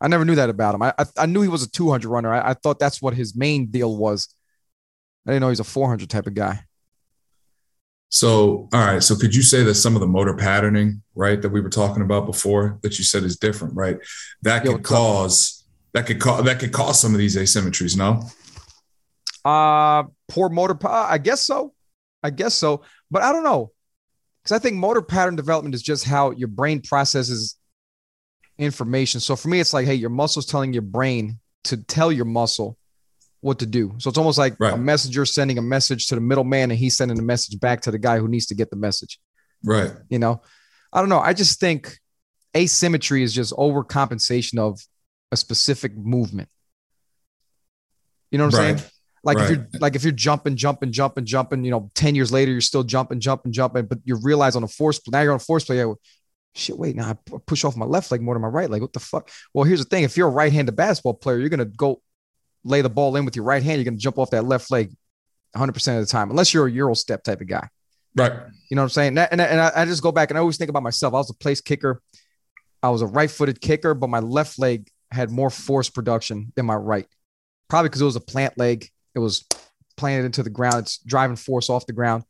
I never knew that about him. I i, I knew he was a 200 runner. I, I thought that's what his main deal was. I didn't know he's a 400 type of guy.
So, all right. So, could you say that some of the motor patterning, right, that we were talking about before, that you said is different, right? That could cause that could cause that could cause some of these asymmetries. No.
Uh, poor motor. I guess so. I guess so. But I don't know, because I think motor pattern development is just how your brain processes information. So for me, it's like, hey, your muscle's telling your brain to tell your muscle what to do. So it's almost like right. a messenger sending a message to the middleman and he's sending a message back to the guy who needs to get the message.
Right.
You know, I don't know. I just think asymmetry is just overcompensation of a specific movement. You know what I'm right. saying? Like right. if you're like if you're jumping, jumping, jumping, jumping, you know, 10 years later, you're still jumping, jumping, jumping, but you realize on a force now you're on a force plate. Shit, wait, now I push off my left leg more than my right leg. What the fuck? Well, here's the thing: if you're a right-handed basketball player, you're gonna go lay the ball in with your right hand, you're going to jump off that left leg 100% of the time, unless you're a Euro step type of guy.
Right.
You know what I'm saying? And, and, I, I just go back and I always think about myself. I was a place kicker. I was a right footed kicker, but my left leg had more force production than my right. Probably because it was a plant leg. It was planted into the ground. It's driving force off the ground.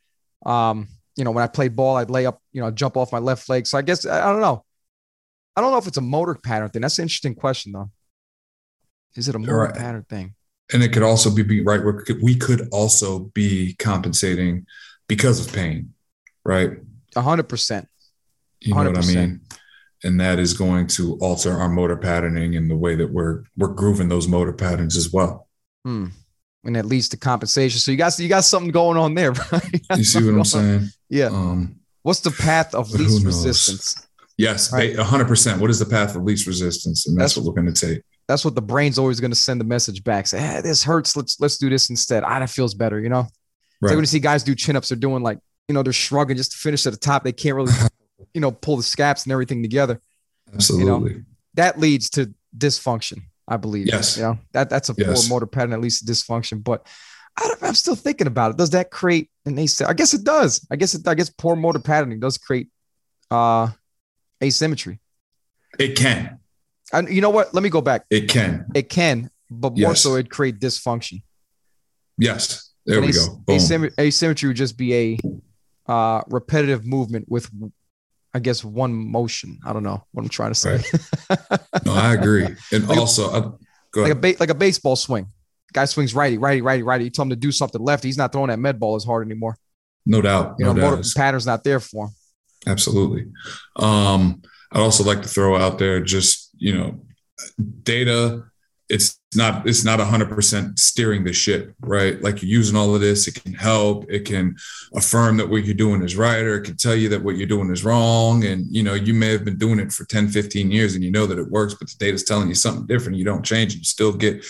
Um, you know, when I played ball, I'd lay up, you know, jump off my left leg. So I guess I don't know. I don't know if it's a motor pattern thing. That's an interesting question, though. Is it a motor right. pattern thing?
And it could also be, be right. We could also be compensating because of pain, right?
A hundred percent.
You know what I mean? And that is going to alter our motor patterning and the way that we're we're grooving those motor patterns as well.
Hmm. And that leads to compensation. So you got you got something going on there,
right? You, you see what I'm saying?
Yeah. Um, What's the path of least resistance?
Yes, 100%. What is the path of least resistance? And that's, that's what we're going to take
that's what the brain's always going to send the message back. Say, hey, this hurts. Let's let's do this instead. Ah, that feels better. You know. Right. So when you see guys do chin ups, they're doing like you know they're shrugging just to finish at the top. They can't really you know pull the scaps and everything together.
Absolutely.
You know? That leads to dysfunction. I believe.
Yes.
You know that that's a yes. poor motor pattern, at least dysfunction. But I am still thinking about it. Does that create an asymmetry? I guess it does. I guess it. I guess poor motor patterning does create uh asymmetry.
It can.
And you know what? Let me go back.
It can.
It can, but more yes. so it create dysfunction.
Yes. There and we go.
Boom. Asymmetry would just be a uh, repetitive movement with, I guess, one motion. I don't know what I'm trying to say.
Right. no, I agree. And like also,
a, like a ba- like a baseball swing. Guy swings righty, righty, righty, righty. You tell him to do something lefty. He's not throwing that med ball as hard anymore.
No doubt.
You
no
know,
doubt.
motor pattern's not there for him.
Absolutely. Um, I'd also like to throw out there just, you know, data, it's not it's not 100% steering the ship, right? Like you're using all of this, it can help, it can affirm that what you're doing is right or it can tell you that what you're doing is wrong and you know, you may have been doing it for 10, 15 years and you know that it works, but the data's telling you something different, you don't change, and you still get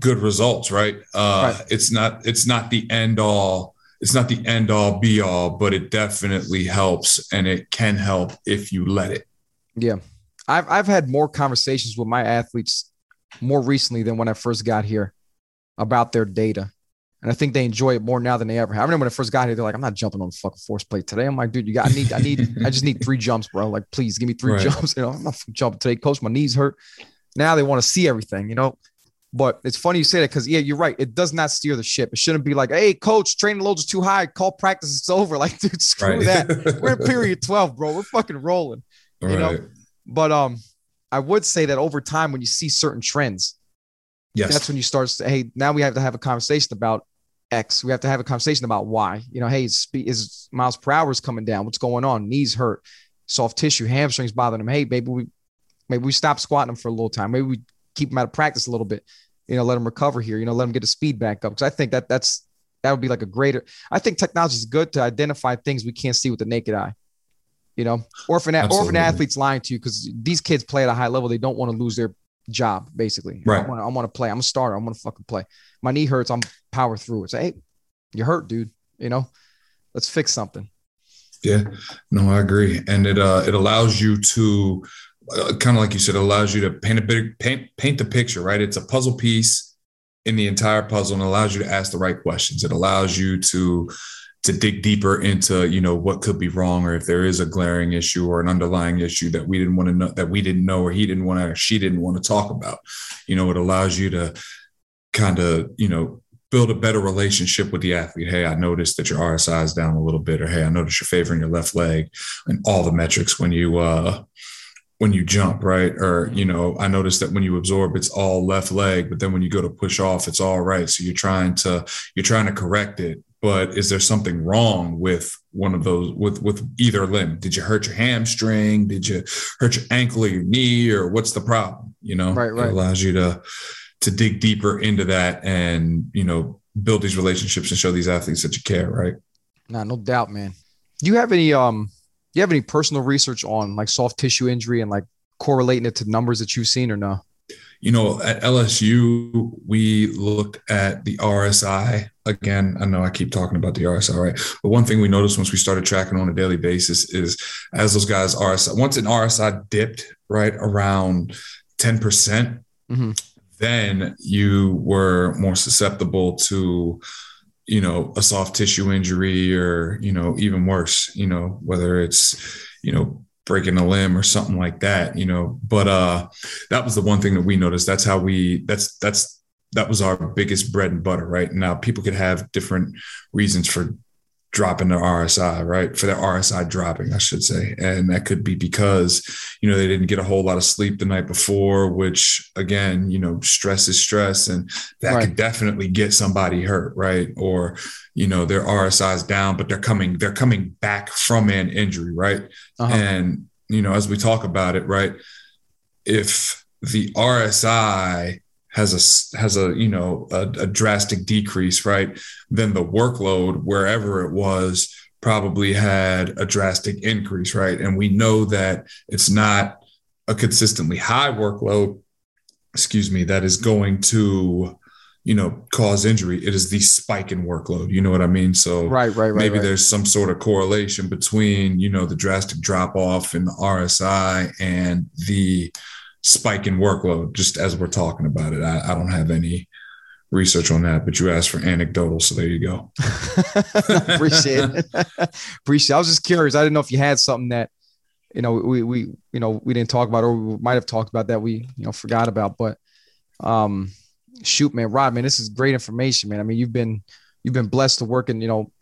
good results, right? Uh right. it's not it's not the end all it's not the end all be all, but it definitely helps and it can help if you let it.
Yeah. I've I've had more conversations with my athletes more recently than when I first got here about their data. And I think they enjoy it more now than they ever have. I remember when I first got here, they're like, I'm not jumping on the fucking force plate today. I'm like, dude, you got I need, I need, I just need three jumps, bro. Like, please give me three right. jumps. You know, I'm not jumping today. Coach, my knees hurt. Now they want to see everything, you know. But it's funny you say that because yeah, you're right. It does not steer the ship. It shouldn't be like, hey, coach, training loads are too high. Call practice. It's over. Like, dude, screw right. that. We're in period 12, bro. We're fucking rolling. You right. know. But um, I would say that over time, when you see certain trends, yes, that's when you start to hey, now we have to have a conversation about X. We have to have a conversation about Y. You know, hey, is, is miles per hour is coming down? What's going on? Knees hurt, soft tissue, hamstrings bothering them. Hey, maybe we maybe we stop squatting them for a little time. Maybe we keep them out of practice a little bit. You know, let them recover here. You know, let them get the speed back up. Because I think that that's that would be like a greater. I think technology is good to identify things we can't see with the naked eye you know, orphan if an, or if an athlete's lying to you because these kids play at a high level, they don't want to lose their job. Basically,
right?
I want to play. I'm a starter. I'm gonna fucking play. My knee hurts. I'm power through it. Say, hey, you hurt, dude. You know, let's fix something.
Yeah, no, I agree, and it uh it allows you to uh, kind of like you said, it allows you to paint a big paint paint the picture, right? It's a puzzle piece in the entire puzzle and allows you to ask the right questions. It allows you to to dig deeper into you know what could be wrong or if there is a glaring issue or an underlying issue that we didn't want to know that we didn't know or he didn't want to or she didn't want to talk about you know it allows you to kind of you know build a better relationship with the athlete. Hey, I noticed that your RSI is down a little bit, or hey, I noticed you're favoring your left leg, and all the metrics when you uh, when you jump, right? Or you know, I noticed that when you absorb, it's all left leg, but then when you go to push off, it's all right. So you're trying to you're trying to correct it. But is there something wrong with one of those with with either limb? Did you hurt your hamstring? Did you hurt your ankle or your knee? Or what's the problem? You know,
right, right.
It allows you to to dig deeper into that and you know build these relationships and show these athletes that you care, right?
Nah, no doubt, man. Do you have any um do you have any personal research on like soft tissue injury and like correlating it to numbers that you've seen or no?
You know, at LSU, we looked at the RSI. Again, I know I keep talking about the RSI, right? But one thing we noticed once we started tracking on a daily basis is as those guys RSI, once an RSI dipped right around 10%, percent mm-hmm. then you were more susceptible to you know a soft tissue injury or you know even worse you know whether it's you know breaking a limb or something like that you know? But uh that was the one thing that we noticed. That's how we that's that's that was our biggest bread and butter right now people could have different reasons for dropping their RSI, right? For their RSI dropping, I should say. And that could be because, you know, they didn't get a whole lot of sleep the night before, which again, you know, stress is stress and that right. could definitely get somebody hurt, right? Or, you know, their RSI is down, but they're coming, they're coming back from an injury, right? Uh-huh. And, you know, as we talk about it, right? If the RSI has a has a you know a, a drastic decrease, right? Then the workload wherever it was probably had a drastic increase, right? And we know that it's not a consistently high workload, excuse me, that is going to you know cause injury it is the spike in workload you know what i mean so
right right right
maybe
right.
there's some sort of correlation between you know the drastic drop off in the rsi and the spike in workload just as we're talking about it. I, I don't have any research on that, but you asked for anecdotal, so there you go.
Appreciate it. Appreciate. It. I was just curious. I didn't know if you had something that you know we we you know we didn't talk about or we might have talked about that we you know forgot about. But um, shoot, man, Rob, man, this is great information, man. I mean, you've been you've been blessed to work in you know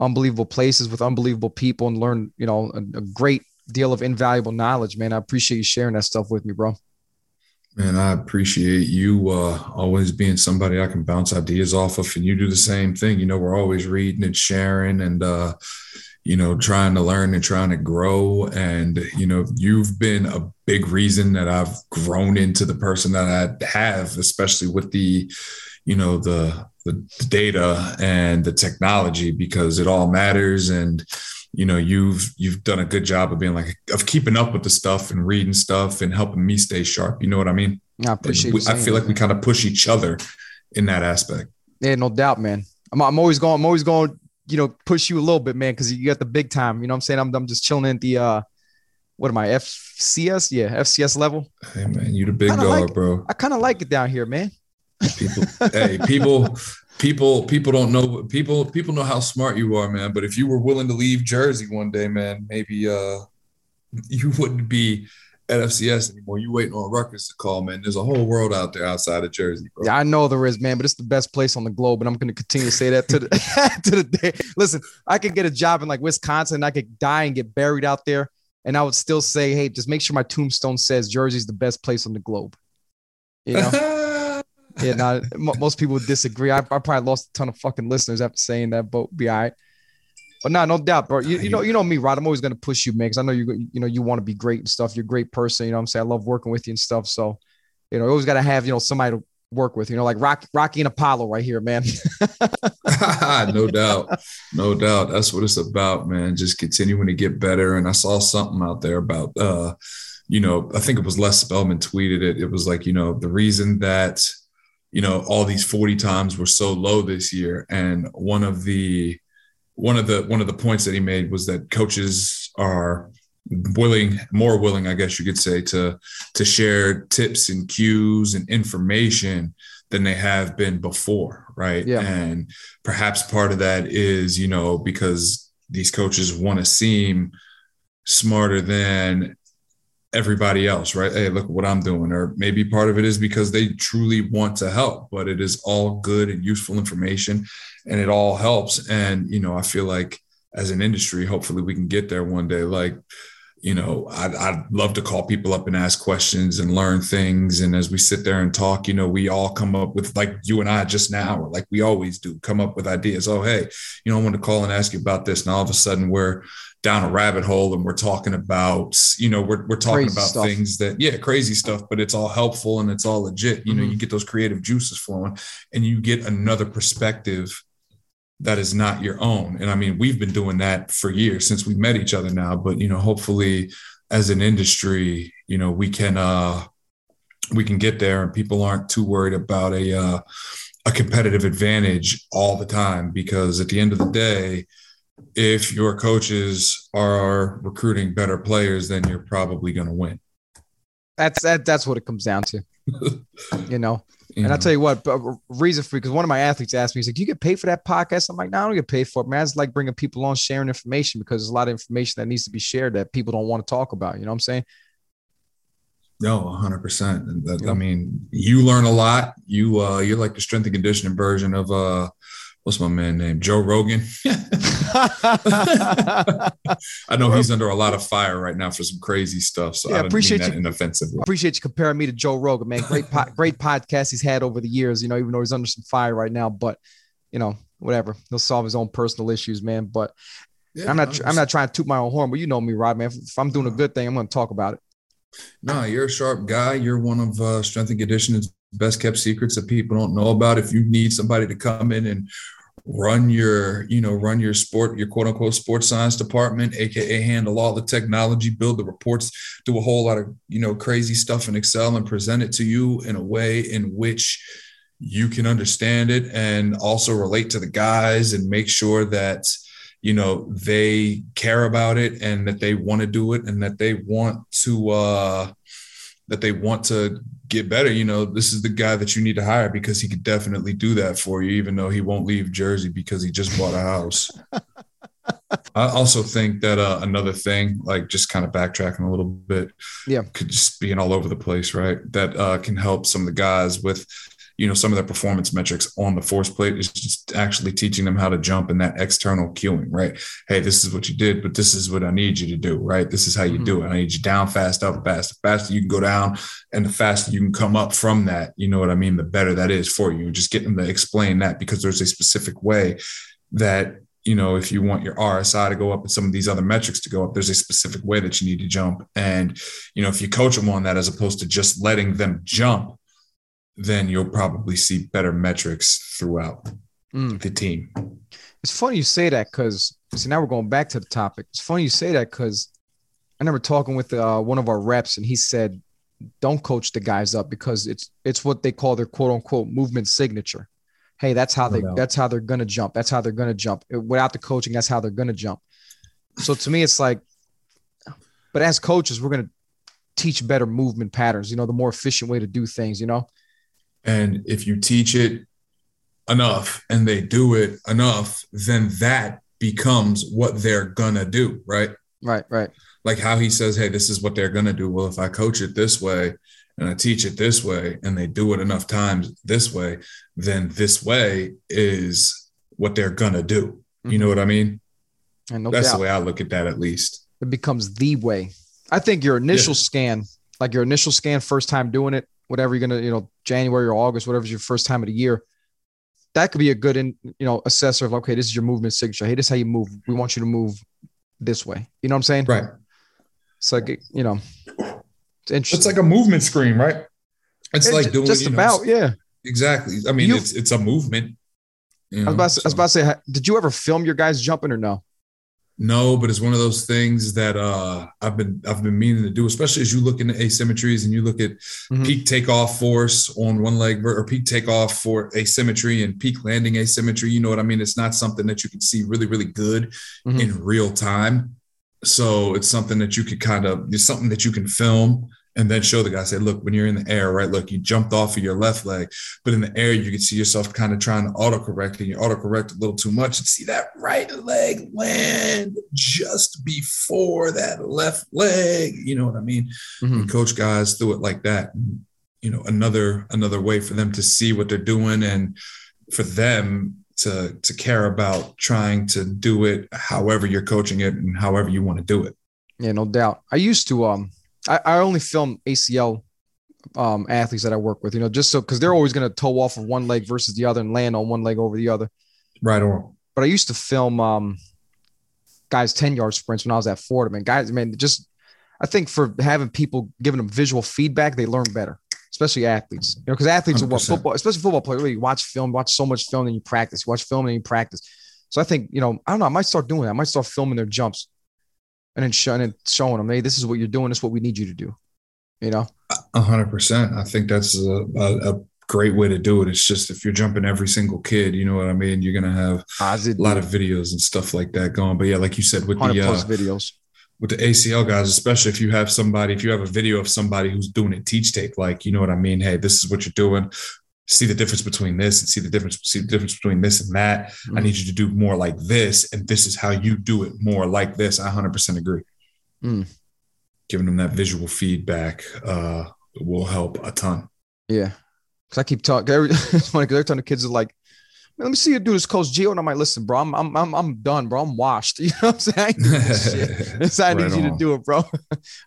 unbelievable places with unbelievable people and learn you know a, a great deal of invaluable knowledge, man. I appreciate you sharing that stuff with me, bro.
Man, I appreciate you uh, always being somebody I can bounce ideas off of, and you do the same thing. You know, we're always reading and sharing, and uh, you know, trying to learn and trying to grow. And you know, you've been a big reason that I've grown into the person that I have, especially with the, you know, the the data and the technology, because it all matters and you know you've you've done a good job of being like of keeping up with the stuff and reading stuff and helping me stay sharp. You know what i mean?
I appreciate
we, i feel like we kind of push each other in that aspect.
Yeah no doubt man. I'm, I'm always going i'm always going you know push you a little bit man because you got the big time. You know what i'm saying? I'm, I'm just chilling at the uh what am i fcs yeah fcs level.
Hey man you the big dog
like,
bro.
I kind of like it down here man.
People hey people people people don't know people people know how smart you are man but if you were willing to leave jersey one day man maybe uh you wouldn't be at FCS anymore. You waiting on Rutgers to call, man. There's a whole world out there outside of Jersey, bro.
Yeah, I know there is, man, but it's the best place on the globe, and I'm going to continue to say that to the to the day. Listen, I could get a job in like Wisconsin, I could die and get buried out there, and I would still say, hey, just make sure my tombstone says Jersey's the best place on the globe. You know. yeah, now most people would disagree. I, I, probably lost a ton of fucking listeners after saying that, but be all right. But no, nah, no doubt, bro. You, you know, you know me, Rod. I'm always gonna push you, man, because I know you, you know, you want to be great and stuff. You're a great person. You know, I'm saying I love working with you and stuff. So, you know, you always gotta have you know somebody to work with. You know, like Rocky, Rocky and Apollo right here, man.
no doubt, no doubt. That's what it's about, man. Just continuing to get better. And I saw something out there about, uh, you know, I think it was Les Spellman tweeted it. It was like, you know, the reason that you know all these 40 times were so low this year and one of the one of the one of the points that he made was that coaches are willing more willing i guess you could say to to share tips and cues and information than they have been before right
yeah.
and perhaps part of that is you know because these coaches want to seem smarter than everybody else, right? Hey, look what I'm doing. Or maybe part of it is because they truly want to help, but it is all good and useful information and it all helps. And, you know, I feel like as an industry, hopefully we can get there one day. Like, you know, I'd, I'd love to call people up and ask questions and learn things. And as we sit there and talk, you know, we all come up with like you and I just now, or like we always do, come up with ideas. Oh, hey, you know, I want to call and ask you about this. And all of a sudden we're down a rabbit hole and we're talking about, you know, we're, we're talking crazy about stuff. things that, yeah, crazy stuff, but it's all helpful and it's all legit. You mm-hmm. know, you get those creative juices flowing and you get another perspective that is not your own. And I mean, we've been doing that for years since we met each other now, but you know, hopefully as an industry, you know, we can uh we can get there and people aren't too worried about a uh a competitive advantage all the time because at the end of the day, if your coaches are recruiting better players, then you're probably going to win.
That's that. That's what it comes down to. you know, you and know. I'll tell you what, reason for because one of my athletes asked me, he's like, "Do you get paid for that podcast?" I'm like, "No, I don't get paid for it, man. It's like bringing people on, sharing information because there's a lot of information that needs to be shared that people don't want to talk about. You know what I'm saying?"
No, 100. percent I mean, you learn a lot. You uh, you're like the strength and conditioning version of uh, what's my man name? Joe Rogan. I know he's under a lot of fire right now for some crazy stuff. So yeah, I appreciate you. Inoffensively.
Appreciate you comparing me to Joe Rogan, man. Great, po- great podcast he's had over the years. You know, even though he's under some fire right now, but you know, whatever. He'll solve his own personal issues, man. But yeah, I'm not. I'm not trying to toot my own horn, but you know me, Rod, man. If, if I'm doing a good thing, I'm going to talk about it.
No, you're a sharp guy. You're one of uh, strength and conditioning's best kept secrets that people don't know about. If you need somebody to come in and run your, you know, run your sport, your quote unquote sports science department, aka handle all the technology, build the reports, do a whole lot of, you know, crazy stuff in Excel and present it to you in a way in which you can understand it and also relate to the guys and make sure that you know they care about it and that they want to do it and that they want to uh that they want to get better, you know, this is the guy that you need to hire because he could definitely do that for you, even though he won't leave Jersey because he just bought a house. I also think that uh, another thing, like just kind of backtracking a little bit,
yeah,
could just being all over the place, right? That uh, can help some of the guys with you know some of their performance metrics on the force plate is just actually teaching them how to jump in that external cueing right? Hey this is what you did but this is what i need you to do right? This is how you mm-hmm. do it. I need you down fast up fast the faster you can go down and the faster you can come up from that you know what i mean the better that is for you. Just getting them to explain that because there's a specific way that you know, if you want your RSI to go up and some of these other metrics to go up, there's a specific way that you need to jump. And, you know, if you coach them on that as opposed to just letting them jump, then you'll probably see better metrics throughout mm. the team.
It's funny you say that because see now we're going back to the topic. It's funny you say that because I remember talking with uh, one of our reps and he said, "Don't coach the guys up because it's it's what they call their quote unquote movement signature. Hey, that's how they that's how they're gonna jump. That's how they're gonna jump. Without the coaching, that's how they're gonna jump. So to me, it's like, but as coaches, we're gonna teach better movement patterns. You know, the more efficient way to do things. You know,
and if you teach it enough and they do it enough, then that becomes what they're gonna do, right?
Right, right.
Like how he says, hey, this is what they're gonna do. Well, if I coach it this way and I teach it this way and they do it enough times this way, then this way is what they're gonna do. You know mm-hmm. what I mean? And no That's doubt. the way I look at that at least.
It becomes the way. I think your initial yeah. scan, like your initial scan, first time doing it, whatever you're gonna, you know, January or August, whatever's your first time of the year, that could be a good, in, you know, assessor of okay, this is your movement signature. Hey, this is how you move. We want you to move this way. You know what I'm saying?
Right.
It's like you know,
it's interesting. It's like a movement screen, right? It's, it's like doing
just about, know, yeah.
Exactly. I mean, you, it's it's a movement.
You know, I, was about to, so. I was about to say, did you ever film your guys jumping or no?
No, but it's one of those things that uh, I've been I've been meaning to do, especially as you look into asymmetries and you look at mm-hmm. peak takeoff force on one leg or peak takeoff for asymmetry and peak landing asymmetry. You know what I mean? It's not something that you can see really really good mm-hmm. in real time. So it's something that you could kind of it's something that you can film and then show the guy say look when you're in the air right look you jumped off of your left leg but in the air you can see yourself kind of trying to autocorrect and you autocorrect a little too much and see that right leg land just before that left leg you know what i mean? Mm-hmm. coach guys do it like that you know another another way for them to see what they're doing and for them to to care about trying to do it however you're coaching it and however you want to do it.
Yeah no doubt. I used to um I, I only film ACL um, athletes that I work with, you know, just so because they're always going to toe off of one leg versus the other and land on one leg over the other.
Right on.
But I used to film um, guys 10 yard sprints when I was at Fordham. And guys, man, just I think for having people giving them visual feedback, they learn better, especially athletes. You know, because athletes 100%. are what football, especially football players, really watch film, watch so much film and you practice, you watch film and you practice. So I think, you know, I don't know, I might start doing that. I might start filming their jumps and then showing and showing them, hey, this is what you're doing. This is what we need you to do. You know,
a hundred percent. I think that's a, a, a, great way to do it. It's just if you're jumping every single kid, you know what I mean. You're gonna have a lot of videos and stuff like that going. But yeah, like you said, with the uh,
videos
with the ACL guys, especially if you have somebody, if you have a video of somebody who's doing a teach take, like you know what I mean. Hey, this is what you're doing see the difference between this and see the difference see the difference between this and that mm-hmm. i need you to do more like this and this is how you do it more like this i 100% agree mm. giving them that visual feedback uh, will help a ton
yeah because i keep talking it's funny because every time the kids are like let me see you do this, Coach Gio. And I'm like, listen, bro, I'm I'm I'm, I'm done, bro. I'm washed. You know what I'm saying? I, I need you to do it, bro.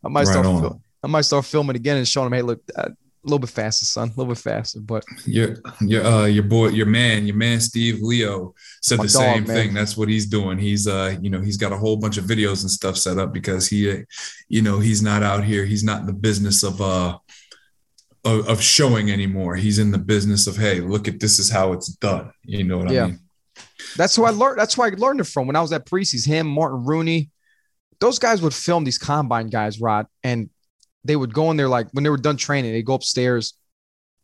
I might right start. Fil- I might start filming again and showing them, hey, look, uh, a little bit faster, son. A little bit faster, but
your your uh your boy, your man, your man Steve Leo said the dog, same man. thing. That's what he's doing. He's uh, you know, he's got a whole bunch of videos and stuff set up because he, you know, he's not out here. He's not in the business of uh of, of showing anymore. He's in the business of hey, look at this is how it's done. You know what yeah. I mean?
That's who I learned. That's why I learned it from when I was at Parisi's. Him, Martin Rooney, those guys would film these combine guys, Rod, and they would go in there like when they were done training, they go upstairs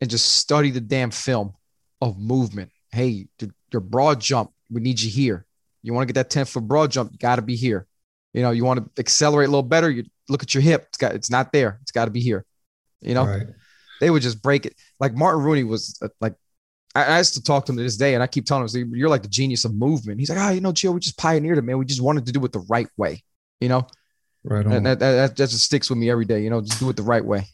and just study the damn film of movement. Hey, your broad jump, we need you here. You want to get that 10 foot broad jump, you got to be here. You know, you want to accelerate a little better, you look at your hip. It's got it's not there. It's got to be here. You know, right. they would just break it. Like Martin Rooney was uh, like, I, I used to talk to him to this day, and I keep telling him, "You're like the genius of movement." He's like, "Ah, oh, you know, Gio, we just pioneered it, man. We just wanted to do it the right way." You know,
Right on.
And that, that, that just sticks with me every day. You know, just do it the right way.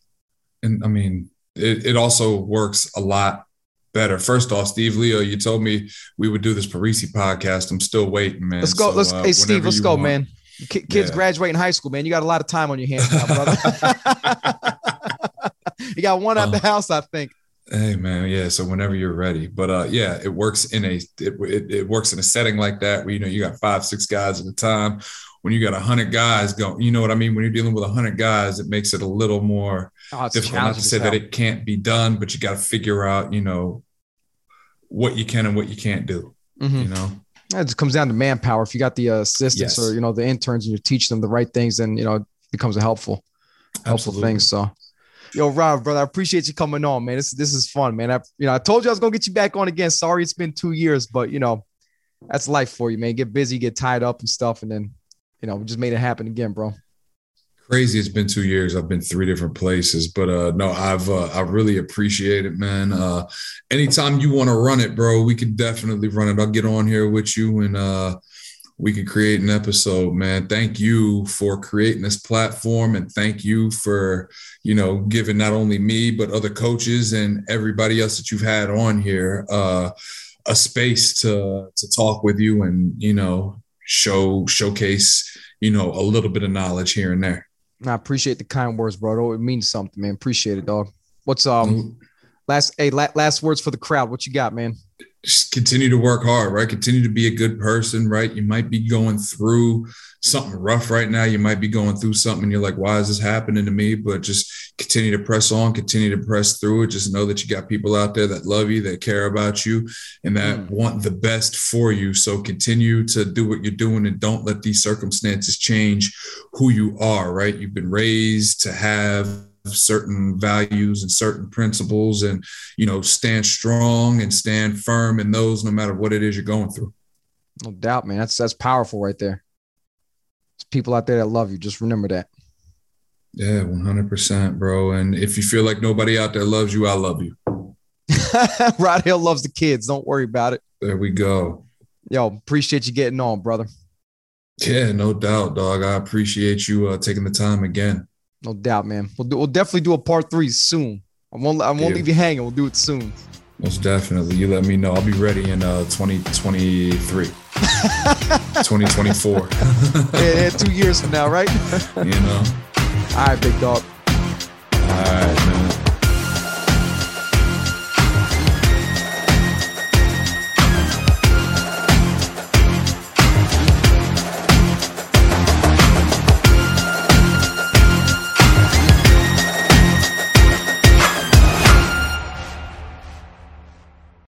And I mean, it, it also works a lot better. First off, Steve Leo, you told me we would do this Parisi podcast. I'm still waiting, man.
Let's go. So, let's uh, hey Steve, let's go, want. man. Kids yeah. graduating high school, man. You got a lot of time on your hands now, brother. you got one at uh, the house, I think.
Hey man, yeah. So whenever you're ready, but uh, yeah, it works in a it, it, it works in a setting like that where you know you got five six guys at a time when you got a hundred guys going, you know what I mean? When you're dealing with a hundred guys, it makes it a little more oh, difficult. Not to say that it can't be done, but you got to figure out, you know, what you can and what you can't do. Mm-hmm. You know,
it just comes down to manpower. If you got the assistants yes. or you know the interns and you teach them the right things, then you know it becomes a helpful, helpful Absolutely. thing. So. Yo, Rob, brother, I appreciate you coming on, man. This this is fun, man. I, you know, I told you I was gonna get you back on again. Sorry, it's been two years, but you know, that's life for you, man. Get busy, get tied up and stuff, and then you know, we just made it happen again, bro.
Crazy. It's been two years. I've been three different places, but uh no, I've uh, I really appreciate it, man. Uh anytime you want to run it, bro, we can definitely run it. I'll get on here with you and uh we can create an episode, man. Thank you for creating this platform and thank you for, you know, giving not only me but other coaches and everybody else that you've had on here uh a space to to talk with you and, you know, show showcase you know a little bit of knowledge here and there.
I appreciate the kind words bro. It means something man. Appreciate it dog. What's um mm-hmm. last hey last words for the crowd. What you got man
just continue to work hard, right? Continue to be a good person, right? You might be going through something rough right now. You might be going through something and you're like, why is this happening to me? But just continue to press on, continue to press through it. Just know that you got people out there that love you, that care about you, and that mm. want the best for you. So continue to do what you're doing and don't let these circumstances change who you are, right? You've been raised to have certain values and certain principles and you know stand strong and stand firm in those no matter what it is you're going through
no doubt man that's that's powerful right there There's people out there that love you just remember that
Yeah, 100%, bro. And if you feel like nobody out there loves you, I love you.
Rod Hill loves the kids. Don't worry about it.
There we go.
Yo, appreciate you getting on, brother.
Yeah, no doubt, dog. I appreciate you uh, taking the time again.
No doubt, man. We'll, do, we'll definitely do a part three soon. I won't, I won't yeah. leave you hanging. We'll do it soon.
Most definitely. You let me know. I'll be ready in uh, 2023. 2024.
yeah, yeah, two years from now, right?
you know.
All right, big dog.
All right, man.